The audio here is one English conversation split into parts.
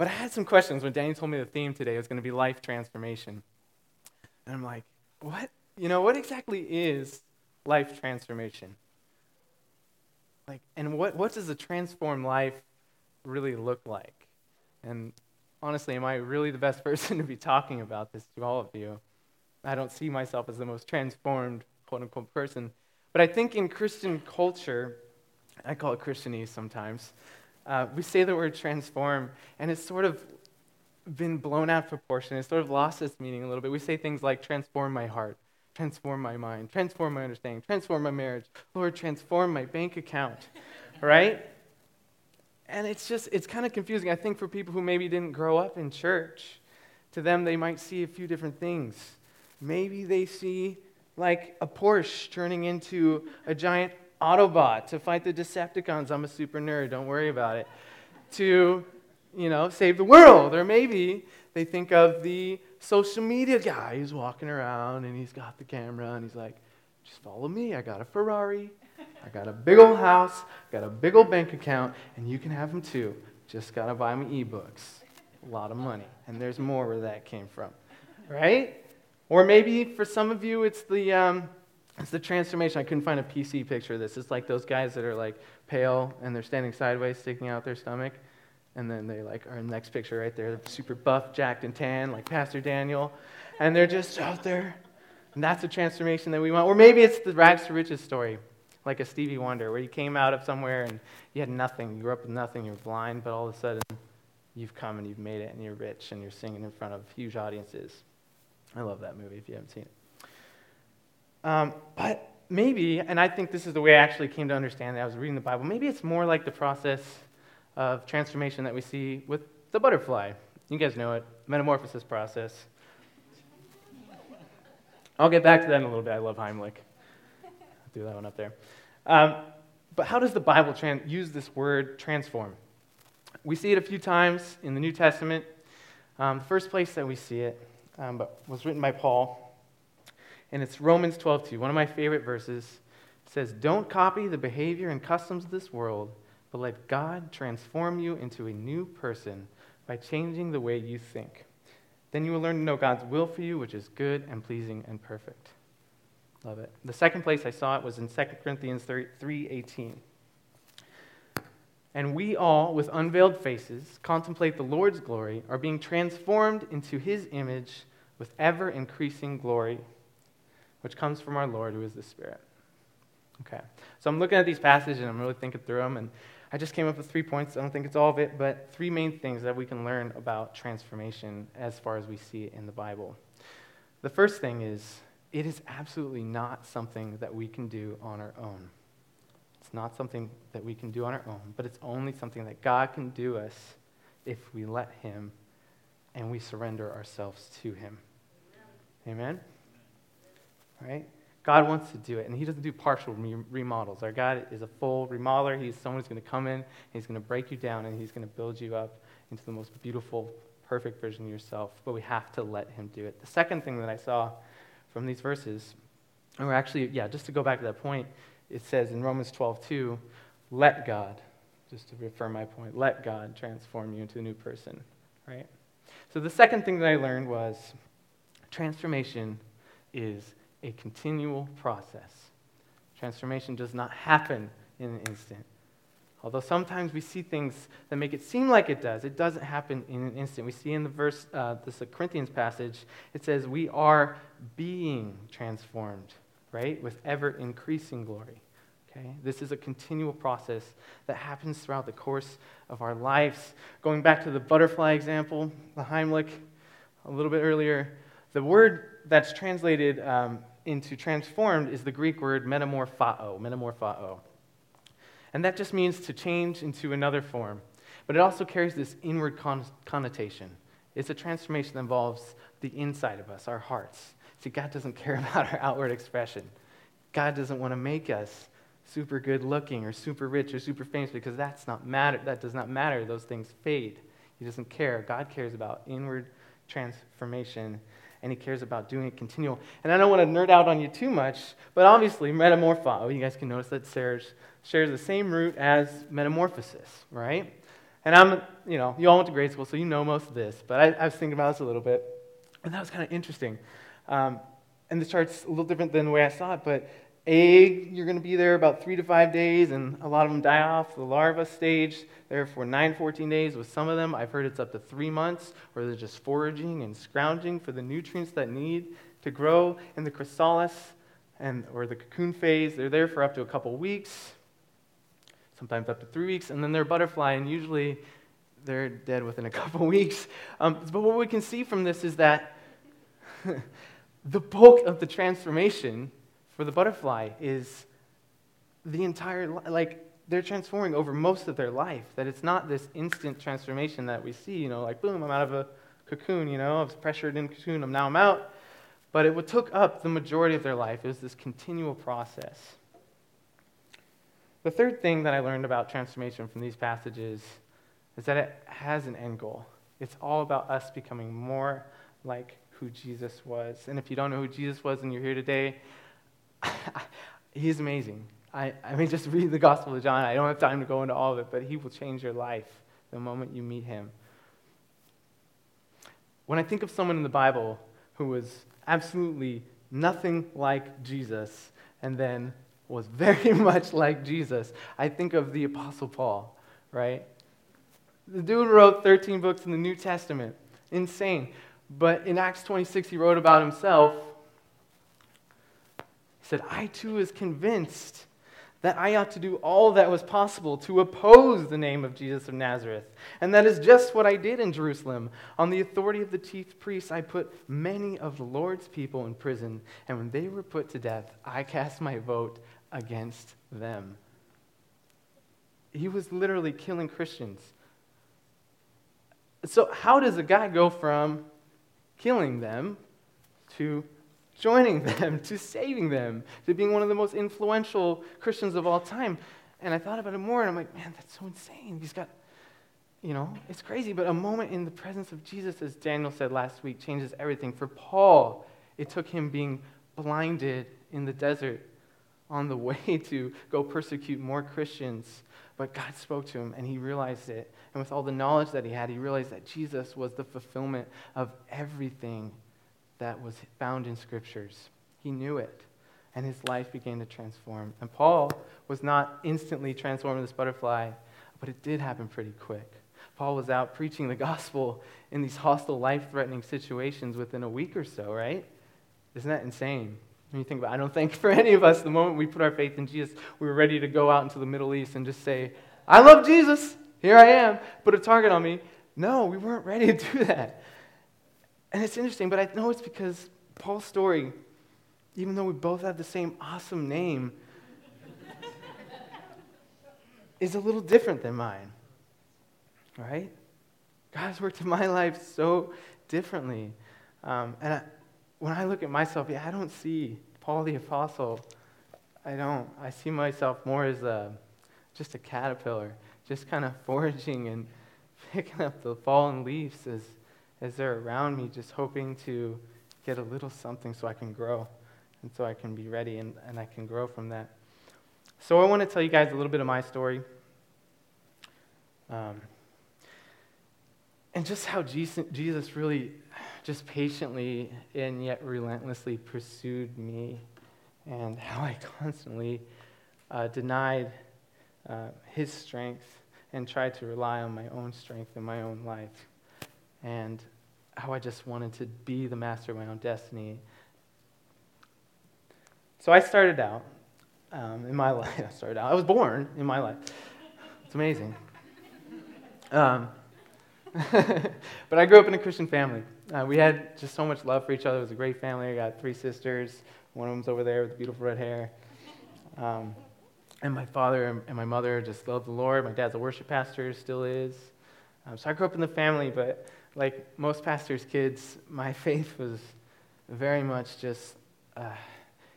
But I had some questions when Danny told me the theme today was going to be life transformation. And I'm like, what? You know, what exactly is life transformation? Like, and what, what does a transformed life really look like? And honestly, am I really the best person to be talking about this to all of you? I don't see myself as the most transformed, quote unquote, person. But I think in Christian culture, I call it Christianese sometimes, uh, we say the word transform, and it's sort of been blown out of proportion. It's sort of lost its meaning a little bit. We say things like transform my heart, transform my mind, transform my understanding, transform my marriage, Lord, transform my bank account, right? And it's just, it's kind of confusing. I think for people who maybe didn't grow up in church, to them, they might see a few different things. Maybe they see like a Porsche turning into a giant Autobot to fight the Decepticons. I'm a super nerd, don't worry about it. To, you know, save the world. Or maybe they think of the social media guy who's walking around and he's got the camera and he's like, just follow me. I got a Ferrari. I got a big old house, got a big old bank account, and you can have them too. Just got to buy me ebooks. A lot of money. And there's more where that came from. Right? Or maybe for some of you, it's the, um, it's the transformation. I couldn't find a PC picture of this. It's like those guys that are like pale and they're standing sideways, sticking out their stomach. And then they like are in the next picture right there, they're super buff, jacked, and tan, like Pastor Daniel. And they're just out there. And that's the transformation that we want. Or maybe it's the rags to riches story like a Stevie Wonder, where you came out of somewhere and you had nothing. You grew up with nothing. You were blind, but all of a sudden you've come and you've made it and you're rich and you're singing in front of huge audiences. I love that movie if you haven't seen it. Um, but maybe, and I think this is the way I actually came to understand it, I was reading the Bible, maybe it's more like the process of transformation that we see with the butterfly. You guys know it, metamorphosis process. I'll get back to that in a little bit. I love Heimlich I'll do that one up there. Um, but how does the Bible use this word transform? We see it a few times in the New Testament. Um, the first place that we see it um, but was written by Paul, and it's Romans 12:2, one of my favorite verses. It says, "Don't copy the behavior and customs of this world, but let God transform you into a new person by changing the way you think. Then you will learn to know God's will for you, which is good and pleasing and perfect." Love it. The second place I saw it was in 2 Corinthians 3:18. And we all, with unveiled faces, contemplate the Lord's glory, are being transformed into his image with ever increasing glory, which comes from our Lord, who is the Spirit. Okay. So I'm looking at these passages and I'm really thinking through them, and I just came up with three points. I don't think it's all of it, but three main things that we can learn about transformation as far as we see it in the Bible. The first thing is it is absolutely not something that we can do on our own. It's not something that we can do on our own, but it's only something that God can do us if we let Him and we surrender ourselves to Him. Amen? Right? God wants to do it, and He doesn't do partial remodels. Our God is a full remodeler. He's someone who's going to come in, and He's going to break you down, and He's going to build you up into the most beautiful, perfect version of yourself. But we have to let Him do it. The second thing that I saw from these verses. Or actually, yeah, just to go back to that point, it says in Romans 12, 2, let God, just to reaffirm my point, let God transform you into a new person, right? So the second thing that I learned was transformation is a continual process. Transformation does not happen in an instant. Although sometimes we see things that make it seem like it does, it doesn't happen in an instant. We see in the verse, uh, this Corinthians passage, it says, We are being transformed, right, with ever increasing glory. Okay? This is a continual process that happens throughout the course of our lives. Going back to the butterfly example, the Heimlich, a little bit earlier, the word that's translated um, into transformed is the Greek word metamorphao, metamorphao. And that just means to change into another form. But it also carries this inward con- connotation. It's a transformation that involves the inside of us, our hearts. See, God doesn't care about our outward expression. God doesn't want to make us super good looking or super rich or super famous because that's not matter. That does not matter. Those things fade. He doesn't care. God cares about inward transformation and he cares about doing it continual. And I don't want to nerd out on you too much, but obviously, metamorpho, you guys can notice that shares, shares the same root as metamorphosis, right? And I'm, you know, you all went to grade school, so you know most of this, but I, I was thinking about this a little bit, and that was kind of interesting. Um, and the chart's a little different than the way I saw it, but egg, you're going to be there about three to five days, and a lot of them die off the larva stage there for 9, 14 days. With some of them, I've heard it's up to three months, where they're just foraging and scrounging for the nutrients that need to grow. In the chrysalis, and, or the cocoon phase, they're there for up to a couple weeks, sometimes up to three weeks, and then they're butterfly, and usually they're dead within a couple weeks. Um, but what we can see from this is that the bulk of the transformation for the butterfly is the entire, like, they're transforming over most of their life. That it's not this instant transformation that we see, you know, like, boom, I'm out of a cocoon, you know, I was pressured in cocoon, I'm now I'm out. But it took up the majority of their life. It was this continual process. The third thing that I learned about transformation from these passages is that it has an end goal. It's all about us becoming more like who Jesus was. And if you don't know who Jesus was and you're here today, he's amazing. I, I mean, just read the Gospel of John. I don't have time to go into all of it, but he will change your life the moment you meet him. When I think of someone in the Bible who was absolutely nothing like Jesus and then was very much like Jesus, I think of the Apostle Paul, right? The dude wrote 13 books in the New Testament. Insane. But in Acts 26, he wrote about himself. He said, I too was convinced that I ought to do all that was possible to oppose the name of Jesus of Nazareth. And that is just what I did in Jerusalem. On the authority of the chief priests, I put many of the Lord's people in prison. And when they were put to death, I cast my vote against them. He was literally killing Christians. So, how does a guy go from killing them to joining them, to saving them, to being one of the most influential Christians of all time. And I thought about it more, and I'm like, man, that's so insane. He's got, you know, it's crazy, but a moment in the presence of Jesus, as Daniel said last week, changes everything. For Paul, it took him being blinded in the desert on the way to go persecute more Christians. But God spoke to him, and he realized it. And with all the knowledge that he had, he realized that Jesus was the fulfillment of everything that was found in scriptures. He knew it, and his life began to transform. And Paul was not instantly transformed into this butterfly, but it did happen pretty quick. Paul was out preaching the gospel in these hostile, life threatening situations within a week or so, right? Isn't that insane? When you think about it, I don't think for any of us, the moment we put our faith in Jesus, we were ready to go out into the Middle East and just say, I love Jesus. Here I am. Put a target on me. No, we weren't ready to do that. And it's interesting, but I know it's because Paul's story, even though we both have the same awesome name, is a little different than mine. Right? God's worked in my life so differently. Um, and I, when I look at myself, yeah, I don't see Paul the Apostle. I don't. I see myself more as a, just a caterpillar, just kind of foraging and picking up the fallen leaves as as they're around me, just hoping to get a little something so I can grow and so I can be ready and, and I can grow from that. So I want to tell you guys a little bit of my story. Um, and just how Jesus really just patiently and yet relentlessly pursued me, and how I constantly uh, denied uh, his strength and tried to rely on my own strength in my own life and how I just wanted to be the master of my own destiny. So I started out um, in my life. I started out. I was born in my life. It's amazing. Um, but I grew up in a Christian family. Uh, we had just so much love for each other. It was a great family. I got three sisters. One of them's over there with beautiful red hair. Um, and my father and my mother just loved the Lord. My dad's a worship pastor, still is. Um, so I grew up in the family, but like most pastors' kids, my faith was very much just, uh,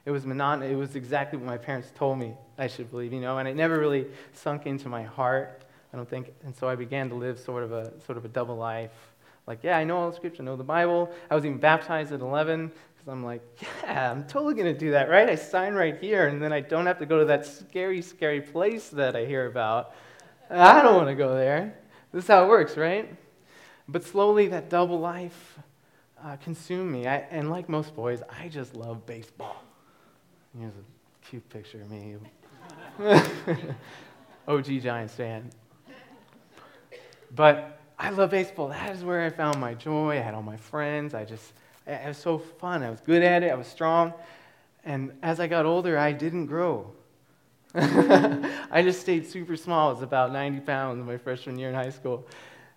it was monotonous. It was exactly what my parents told me I should believe, you know, and it never really sunk into my heart, I don't think. And so I began to live sort of a, sort of a double life. Like, yeah, I know all the scripture, I know the Bible. I was even baptized at 11 because I'm like, yeah, I'm totally going to do that, right? I sign right here, and then I don't have to go to that scary, scary place that I hear about. I don't want to go there. this is how it works, right? But slowly, that double life uh, consumed me. I, and like most boys, I just love baseball. Here's a cute picture of me. OG Giants fan. But I love baseball. That is where I found my joy. I had all my friends. I just, it was so fun. I was good at it. I was strong. And as I got older, I didn't grow. I just stayed super small. I was about 90 pounds my freshman year in high school.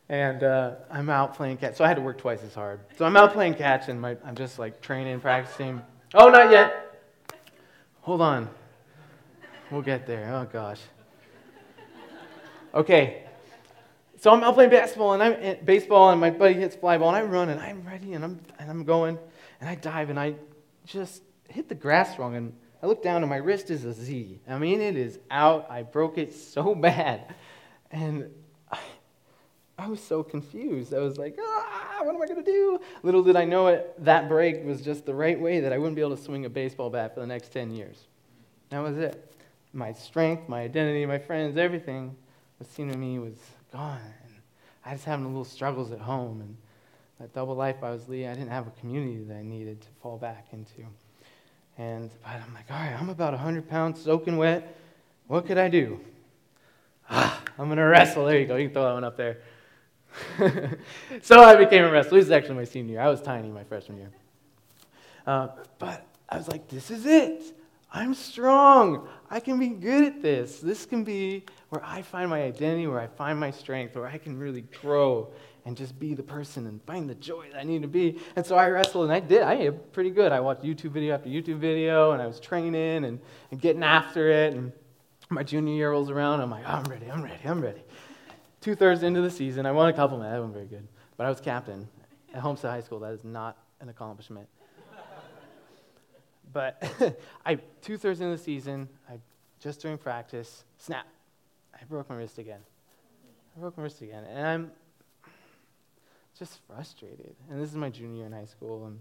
And uh, I'm out playing catch. So I had to work twice as hard. So I'm out playing catch, and my, I'm just like training, practicing. Oh, not yet. Hold on. We'll get there. Oh, gosh. Okay. So I'm out playing basketball and I'm eh, baseball, and my buddy hits fly ball, and I run, and I'm ready, and I'm, and I'm going, and I dive, and I just hit the grass wrong, and I look down, and my wrist is a Z. I mean, it is out. I broke it so bad. And I, was so confused. I was like, ah, what am I going to do? Little did I know it, that break was just the right way that I wouldn't be able to swing a baseball bat for the next 10 years. That was it. My strength, my identity, my friends, everything was seen to me was gone. I was having a little struggles at home. And that double life I was leading, I didn't have a community that I needed to fall back into. And but I'm like, all right, I'm about 100 pounds soaking wet. What could I do? Ah, I'm going to wrestle. There you go. You can throw that one up there. so I became a wrestler. This is actually my senior year. I was tiny my freshman year. Uh, but I was like, this is it. I'm strong. I can be good at this. This can be where I find my identity, where I find my strength, where I can really grow and just be the person and find the joy that I need to be. And so I wrestled, and I did. I did pretty good. I watched YouTube video after YouTube video, and I was training and, and getting after it. And my junior year rolls around, I'm like, I'm ready, I'm ready, I'm ready. Two thirds into the season, I won a couple matches. I wasn't very good, but I was captain at Homestead High School. That is not an accomplishment. but I two thirds into the season, I just during practice, snap, I broke my wrist again. I broke my wrist again, and I'm just frustrated. And this is my junior year in high school, and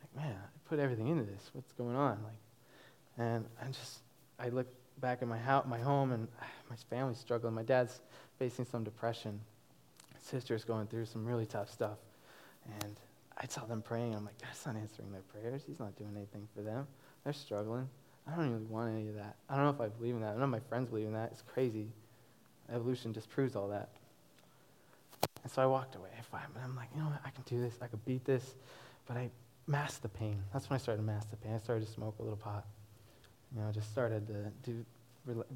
like, man, I put everything into this. What's going on? Like, and I'm just, I look back in my house, my home, and my family's struggling. My dad's facing some depression. My sister's going through some really tough stuff, and I saw them praying. I'm like, God's not answering their prayers. He's not doing anything for them. They're struggling. I don't really want any of that. I don't know if I believe in that. None of my friends believe in that. It's crazy. Evolution disproves all that. And so I walked away. I'm like, you know what? I can do this. I can beat this. But I masked the pain. That's when I started to mask the pain. I started to smoke a little pot. You know, just started to do,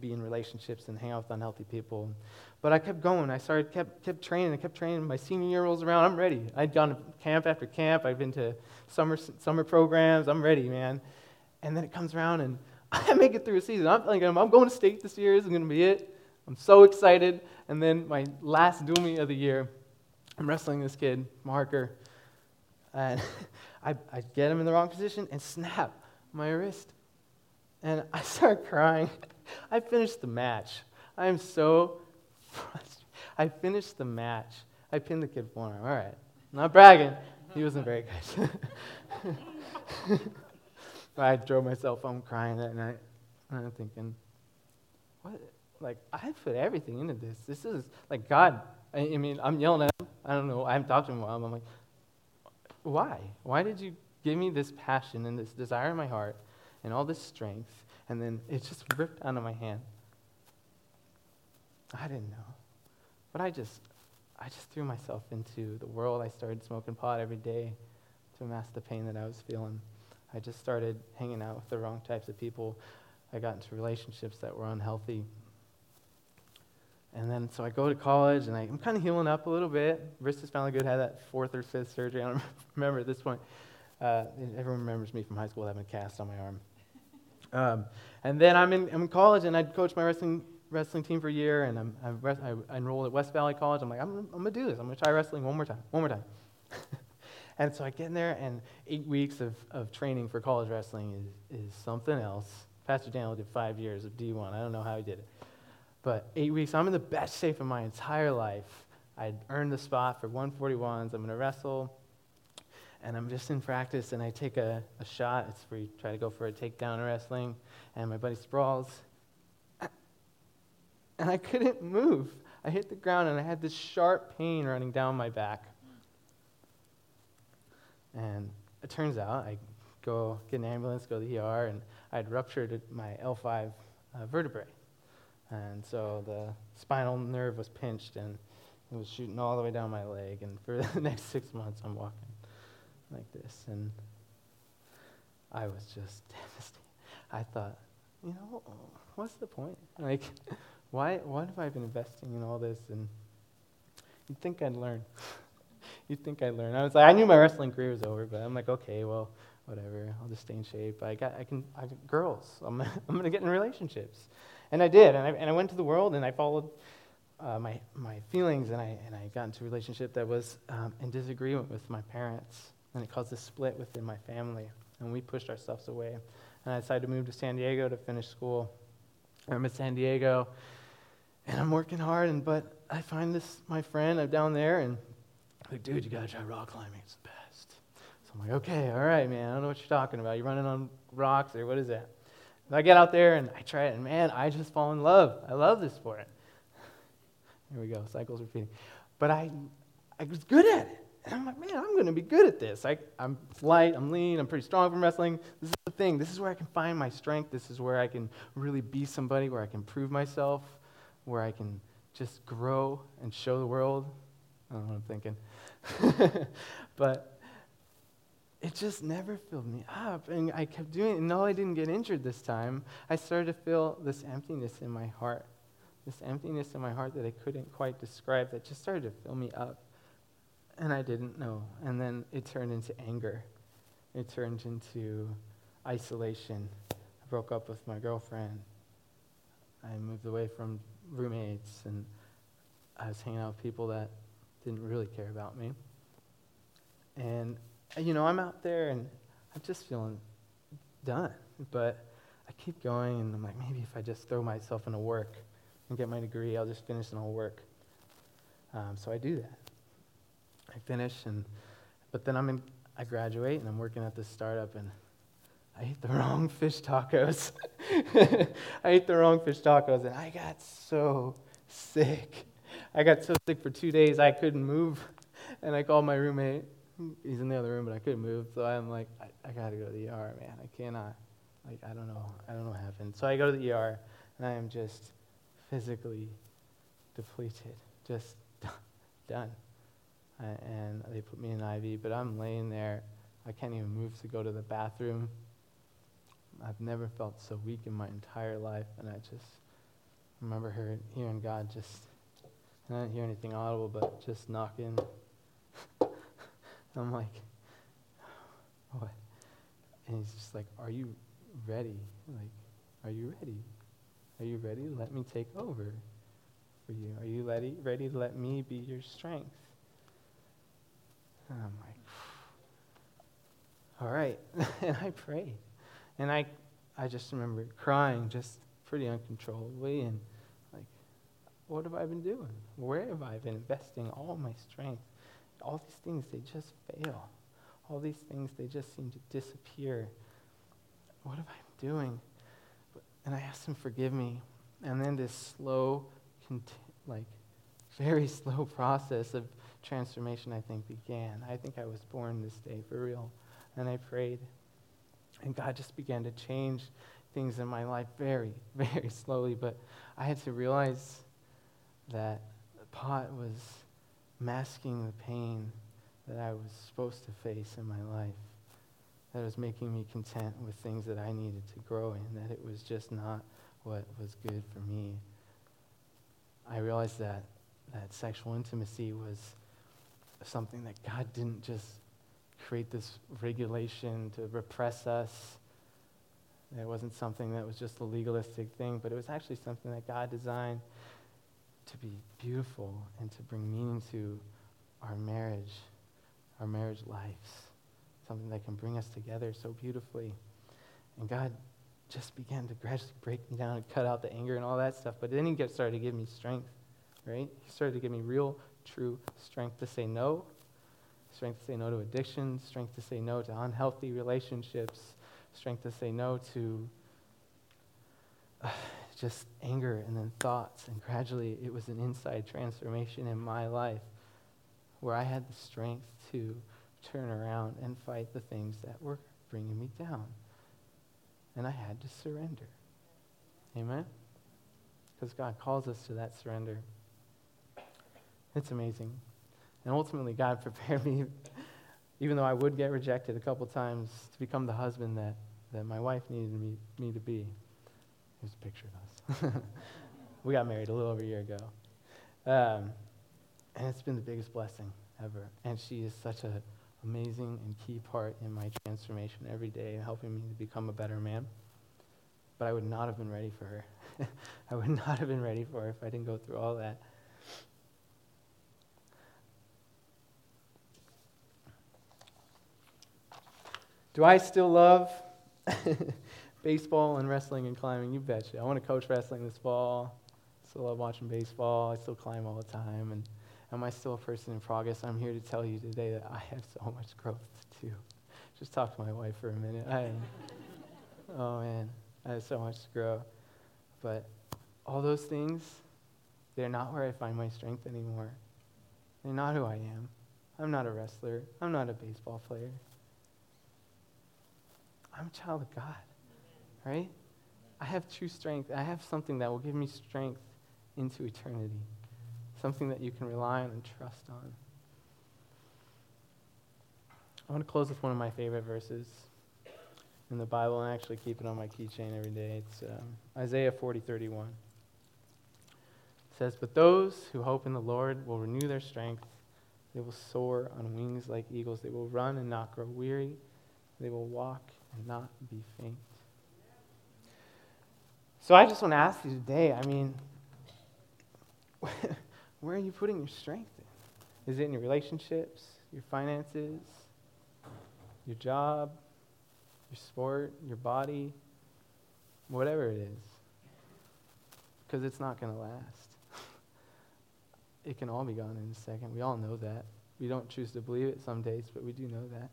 be in relationships and hang out with unhealthy people. But I kept going. I started, kept, kept training. I kept training. My senior year rolls around. I'm ready. I'd gone to camp after camp. I've been to summer, summer programs. I'm ready, man. And then it comes around, and I make it through a season. I'm thinking, I'm going to state this year. This is going to be it. I'm so excited. And then my last meet of the year, I'm wrestling this kid, Marker, and I, I get him in the wrong position and snap my wrist. And I start crying. I finished the match. I am so frustrated. I finished the match. I pinned the kid for him. All right. Not bragging. He wasn't very good. I drove myself home crying that night. And I'm thinking, what? Like, I put everything into this. This is, like, God. I, I mean, I'm yelling at him. I don't know. I haven't talked to him in a while. I'm like, why? Why did you give me this passion and this desire in my heart and all this strength, and then it just ripped out of my hand? I didn't know. But I just, I just threw myself into the world. I started smoking pot every day to mask the pain that I was feeling. I just started hanging out with the wrong types of people. I got into relationships that were unhealthy. And then, so I go to college, and I, am kind of healing up a little bit. Wrist is finally good. I had that fourth or fifth surgery. I don't remember at this point. Uh, everyone remembers me from high school having a cast on my arm. Um, and then I'm in, I'm in college, and I coach my wrestling wrestling team for a year, and I'm, I'm I enrolled at West Valley College. I'm like, I'm, I'm going to do this. I'm going to try wrestling one more time. One more time. and so I get in there, and eight weeks of, of training for college wrestling is, is something else. Pastor Daniel did five years of D1. I don't know how he did it. But eight weeks, I'm in the best shape of my entire life. I'd earned the spot for 141s. I'm going to wrestle. And I'm just in practice, and I take a, a shot. It's where you try to go for a takedown in wrestling. And my buddy sprawls. And I couldn't move. I hit the ground and I had this sharp pain running down my back. And it turns out I go get an ambulance, go to the ER, and I had ruptured my L5 uh, vertebrae. And so the spinal nerve was pinched and it was shooting all the way down my leg. And for the next six months, I'm walking like this. And I was just devastated. I thought, you know, what's the point? Like, why, what have I been investing in all this? And you'd think I'd learn. you'd think I'd learn. I was like, I knew my wrestling career was over, but I'm like, okay, well, whatever. I'll just stay in shape. I got, I can, I got girls. I'm, I'm going to get in relationships. And I did. And I, and I went to the world and I followed uh, my, my feelings and I, and I got into a relationship that was um, in disagreement with my parents. And it caused a split within my family. And we pushed ourselves away. And I decided to move to San Diego to finish school. I'm in San Diego and I'm working hard. And, but I find this, my friend, I'm down there and I'm like, dude, you got to try rock climbing. It's the best. So I'm like, okay, all right, man. I don't know what you're talking about. You're running on rocks or what is that? And I get out there and I try it, and man, I just fall in love. I love this sport. Here we go, cycles repeating. But I, I was good at it. And I'm like, man, I'm going to be good at this. I, I'm light, I'm lean, I'm pretty strong from wrestling. This is the thing. This is where I can find my strength. This is where I can really be somebody, where I can prove myself, where I can just grow and show the world. I don't know what I'm thinking. but it just never filled me up. And I kept doing it. And though I didn't get injured this time, I started to feel this emptiness in my heart. This emptiness in my heart that I couldn't quite describe that just started to fill me up and I didn't know. And then it turned into anger. It turned into isolation. I broke up with my girlfriend. I moved away from roommates, and I was hanging out with people that didn't really care about me. And, you know, I'm out there and I'm just feeling done. But I keep going, and I'm like, maybe if I just throw myself into work and get my degree, I'll just finish and I'll work. Um, so I do that. I finish, and but then I'm in. I graduate, and I'm working at this startup, and I ate the wrong fish tacos. I ate the wrong fish tacos, and I got so sick. I got so sick for two days I couldn't move, and I called my roommate. He's in the other room, but I couldn't move, so I'm like, I, I gotta go to the ER, man. I cannot. Like, I don't know. I don't know what happened. So I go to the ER, and I am just physically depleted, just done and they put me in IV, but I'm laying there. I can't even move to go to the bathroom. I've never felt so weak in my entire life, and I just remember hearing, hearing God just, I didn't hear anything audible, but just knocking. I'm like, what? And he's just like, are you ready? Like, are you ready? Are you ready let me take over for you? Are you ready, ready to let me be your strength? And I'm like, all right. and I prayed. And I, I just remember crying just pretty uncontrollably and like, what have I been doing? Where have I been investing all my strength? All these things, they just fail. All these things, they just seem to disappear. What have I been doing? And I asked him, forgive me. And then this slow, like, very slow process of transformation, I think, began. I think I was born this day for real. And I prayed. And God just began to change things in my life very, very slowly. But I had to realize that the pot was masking the pain that I was supposed to face in my life. That was making me content with things that I needed to grow in, that it was just not what was good for me. I realized that, that sexual intimacy was something that God didn't just create this regulation to repress us. It wasn't something that was just a legalistic thing, but it was actually something that God designed to be beautiful and to bring meaning to our marriage, our marriage lives. Something that can bring us together so beautifully. And God just began to gradually break me down and cut out the anger and all that stuff. But then He started to give me strength, right? He started to give me real true strength to say no, strength to say no to addiction, strength to say no to unhealthy relationships, strength to say no to uh, just anger and then thoughts. And gradually, it was an inside transformation in my life where I had the strength to turn around and fight the things that were bringing me down. And I had to surrender. Amen? Because God calls us to that surrender. It's amazing. And ultimately, God prepared me, even though I would get rejected a couple times, to become the husband that, that my wife needed me, me to be. Here's a picture of us. we got married a little over a year ago. Um, and it's been the biggest blessing ever. And she is such an amazing and key part in my transformation every day helping me to become a better man. But I would not have been ready for her. I would not have been ready for her if I didn't go through all that. Do I still love baseball and wrestling and climbing? You betcha. I want to coach wrestling this fall. I Still love watching baseball. I still climb all the time. And am I still a person in progress? I'm here to tell you today that I have so much growth to do. Just talk to my wife for a minute. I, oh man, I have so much to grow. But all those things, they're not where I find my strength anymore. They're not who I am. I'm not a wrestler. I'm not a baseball player. I'm a child of God, right? I have true strength. I have something that will give me strength into eternity, something that you can rely on and trust on. I want to close with one of my favorite verses in the Bible and actually keep it on my keychain every day. It's um, Isaiah 40, 31. It says, But those who hope in the Lord will renew their strength. They will soar on wings like eagles. They will run and not grow weary. They will walk and not be faint. So I just want to ask you today I mean, where are you putting your strength in? Is it in your relationships, your finances, your job, your sport, your body, whatever it is? Because it's not going to last. it can all be gone in a second. We all know that. We don't choose to believe it some days, but we do know that.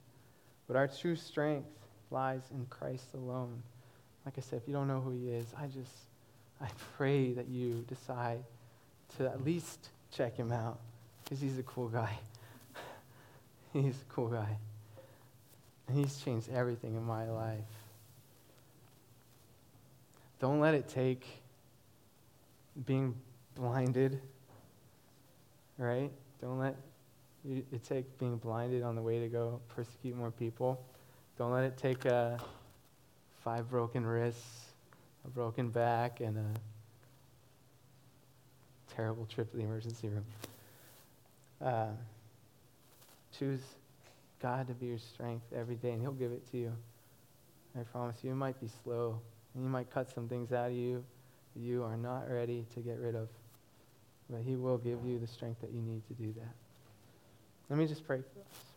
But our true strength lies in Christ alone. Like I said, if you don't know who he is, I just, I pray that you decide to at least check him out because he's a cool guy. he's a cool guy. And he's changed everything in my life. Don't let it take being blinded, right? Don't let it take being blinded on the way to go persecute more people don't let it take uh, five broken wrists, a broken back, and a terrible trip to the emergency room. Uh, choose God to be your strength every day, and He'll give it to you. I promise you, it might be slow, and He might cut some things out of you that you are not ready to get rid of. But He will give you the strength that you need to do that. Let me just pray for us.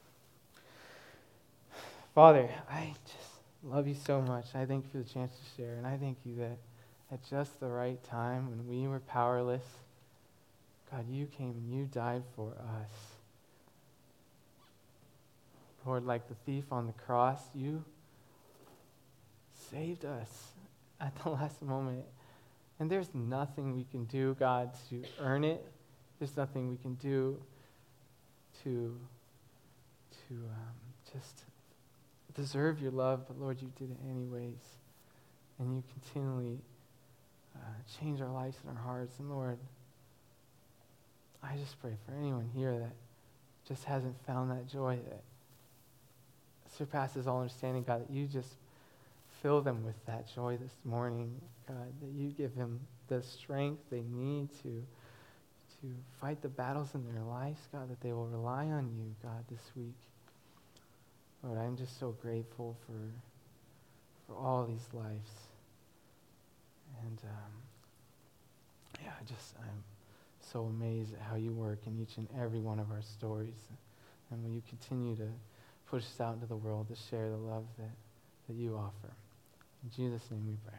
Father, I just love you so much. I thank you for the chance to share. And I thank you that at just the right time, when we were powerless, God, you came and you died for us. Lord, like the thief on the cross, you saved us at the last moment. And there's nothing we can do, God, to earn it. There's nothing we can do to, to um, just deserve your love, but Lord, you did it anyways. And you continually uh, change our lives and our hearts. And Lord, I just pray for anyone here that just hasn't found that joy that surpasses all understanding, God, that you just fill them with that joy this morning, God, that you give them the strength they need to, to fight the battles in their lives, God, that they will rely on you, God, this week. Lord, I'm just so grateful for, for all these lives. And um, yeah, I just, I'm so amazed at how you work in each and every one of our stories. And will you continue to push us out into the world to share the love that, that you offer. In Jesus' name we pray.